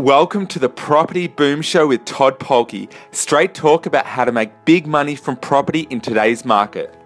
Welcome to the Property Boom Show with Todd Polke. Straight talk about how to make big money from property in today's market.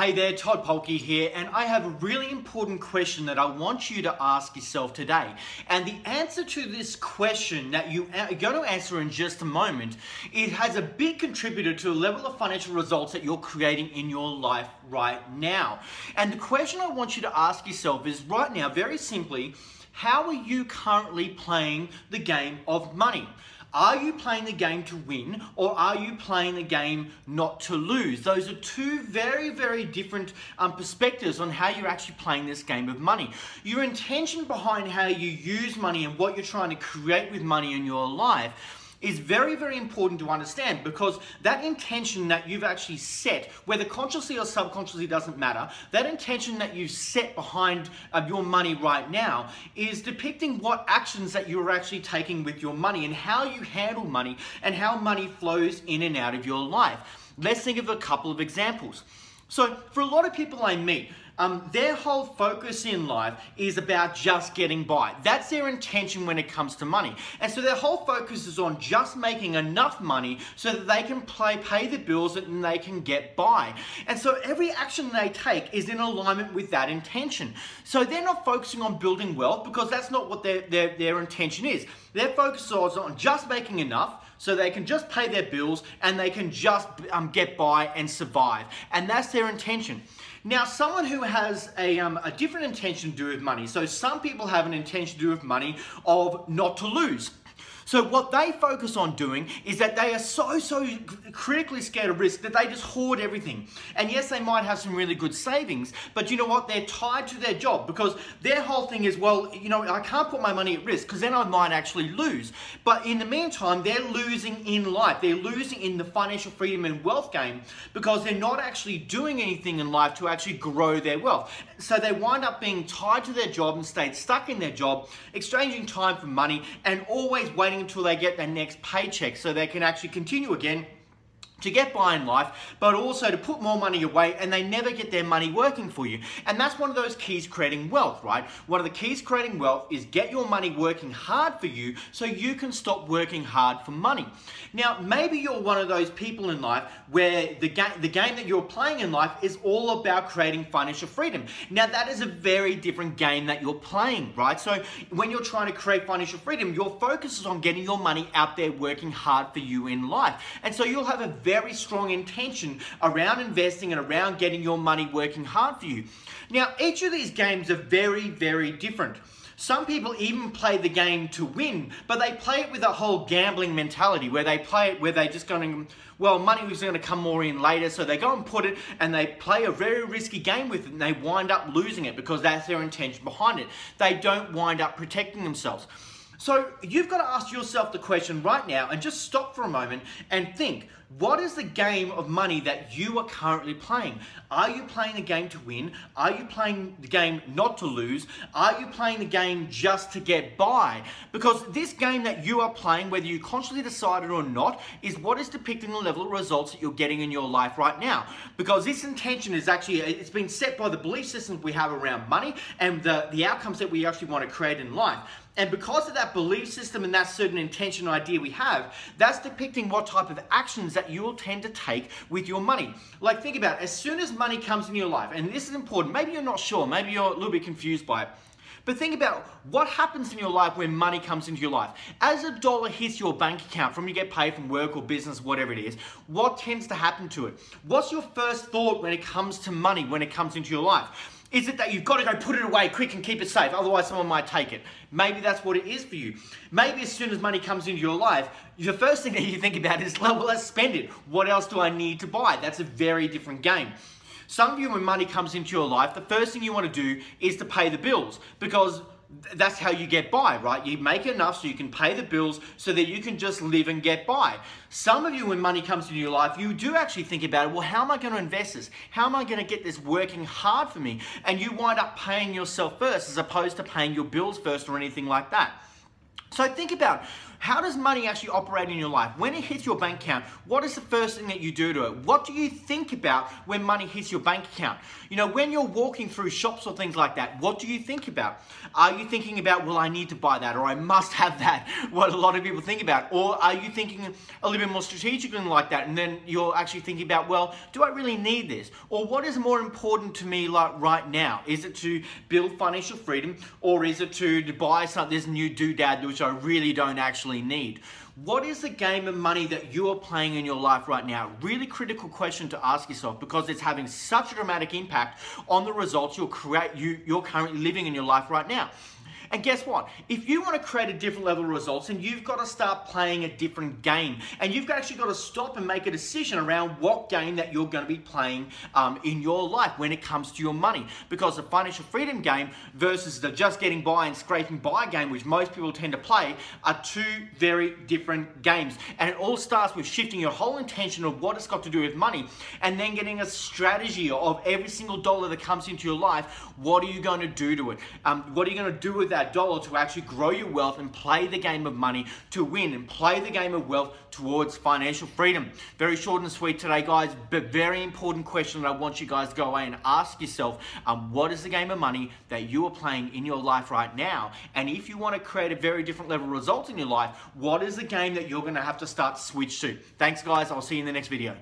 Hey there, Todd Polke here, and I have a really important question that I want you to ask yourself today. And the answer to this question that you uh, are going to answer in just a moment, it has a big contributor to the level of financial results that you're creating in your life right now. And the question I want you to ask yourself is right now, very simply, how are you currently playing the game of money? Are you playing the game to win or are you playing the game not to lose? Those are two very, very different um, perspectives on how you're actually playing this game of money. Your intention behind how you use money and what you're trying to create with money in your life is very, very important to understand because that intention that you've actually set, whether consciously or subconsciously doesn't matter, that intention that you've set behind uh, your money right now is depicting what actions that you're actually taking with your money and how you handle money and how money flows in and out of your life. Let's think of a couple of examples. So, for a lot of people I meet, um, their whole focus in life is about just getting by. That's their intention when it comes to money. And so their whole focus is on just making enough money so that they can play, pay the bills and they can get by. And so every action they take is in alignment with that intention. So they're not focusing on building wealth because that's not what their, their, their intention is. Their focus is on just making enough so they can just pay their bills and they can just um, get by and survive. And that's their intention. Now, someone who has a, um, a different intention to do with money, so some people have an intention to do with money of not to lose. So what they focus on doing is that they are so, so critically scared of risk that they just hoard everything. And yes, they might have some really good savings, but you know what? They're tied to their job because their whole thing is, well, you know, I can't put my money at risk because then I might actually lose. But in the meantime, they're losing in life. They're losing in the financial freedom and wealth game because they're not actually doing anything in life to actually grow their wealth. So they wind up being tied to their job and stayed stuck in their job, exchanging time for money and always waiting until they get their next paycheck so they can actually continue again to get by in life, but also to put more money away and they never get their money working for you. And that's one of those keys creating wealth, right? One of the keys creating wealth is get your money working hard for you so you can stop working hard for money. Now, maybe you're one of those people in life where the, ga- the game that you're playing in life is all about creating financial freedom. Now, that is a very different game that you're playing, right? So, when you're trying to create financial freedom, your focus is on getting your money out there working hard for you in life. And so, you'll have a very strong intention around investing and around getting your money working hard for you. Now, each of these games are very, very different. Some people even play the game to win, but they play it with a whole gambling mentality where they play it where they just going, well, money was going to come more in later, so they go and put it and they play a very risky game with it and they wind up losing it because that's their intention behind it. They don't wind up protecting themselves. So you've got to ask yourself the question right now and just stop for a moment and think what is the game of money that you are currently playing? Are you playing the game to win? Are you playing the game not to lose? Are you playing the game just to get by? Because this game that you are playing, whether you consciously decide it or not, is what is depicting the level of results that you're getting in your life right now. Because this intention is actually, it's been set by the belief systems we have around money and the, the outcomes that we actually want to create in life. And because of that belief system and that certain intention idea we have, that's depicting what type of actions that you will tend to take with your money. Like think about it, as soon as money comes in your life, and this is important, maybe you're not sure, maybe you're a little bit confused by it. But think about what happens in your life when money comes into your life. As a dollar hits your bank account from you get paid from work or business, whatever it is, what tends to happen to it? What's your first thought when it comes to money, when it comes into your life? Is it that you've got to go put it away quick and keep it safe, otherwise someone might take it? Maybe that's what it is for you. Maybe as soon as money comes into your life, the first thing that you think about is, well, let's spend it. What else do I need to buy? That's a very different game. Some of you, when money comes into your life, the first thing you want to do is to pay the bills because that's how you get by, right? You make enough so you can pay the bills so that you can just live and get by. Some of you, when money comes into your life, you do actually think about it. Well, how am I going to invest this? How am I going to get this working hard for me? And you wind up paying yourself first as opposed to paying your bills first or anything like that. So think about How does money actually operate in your life? When it hits your bank account, what is the first thing that you do to it? What do you think about when money hits your bank account? You know, when you're walking through shops or things like that, what do you think about? Are you thinking about, well, I need to buy that or I must have that? What a lot of people think about. Or are you thinking a little bit more strategically like that and then you're actually thinking about, well, do I really need this? Or what is more important to me like right now? Is it to build financial freedom or is it to, buy something, this new doodad which I really don't actually need? What is the game of money that you are playing in your life right now? Really critical question to ask yourself because it's having such a dramatic impact on the results you're, create, you, you're currently living in your life right now. And guess what? If you want to create a different level of results, then you've got to start playing a different game. And you've actually got to stop and make a decision around what game that you're going to be playing um, in your life when it comes to your money. Because the financial freedom game versus the just getting by and scraping by game, which most people tend to play, are two very different games. And it all starts with shifting your whole intention of what it's got to do with money and then getting a strategy of every single dollar that comes into your life. What are you going to do to it? Um, what are you going to do with that? Dollar to actually grow your wealth and play the game of money to win and play the game of wealth towards financial freedom. Very short and sweet today, guys, but very important question that I want you guys to go away and ask yourself um, what is the game of money that you are playing in your life right now? And if you want to create a very different level of results in your life, what is the game that you're going to have to start switch to? Thanks, guys. I'll see you in the next video.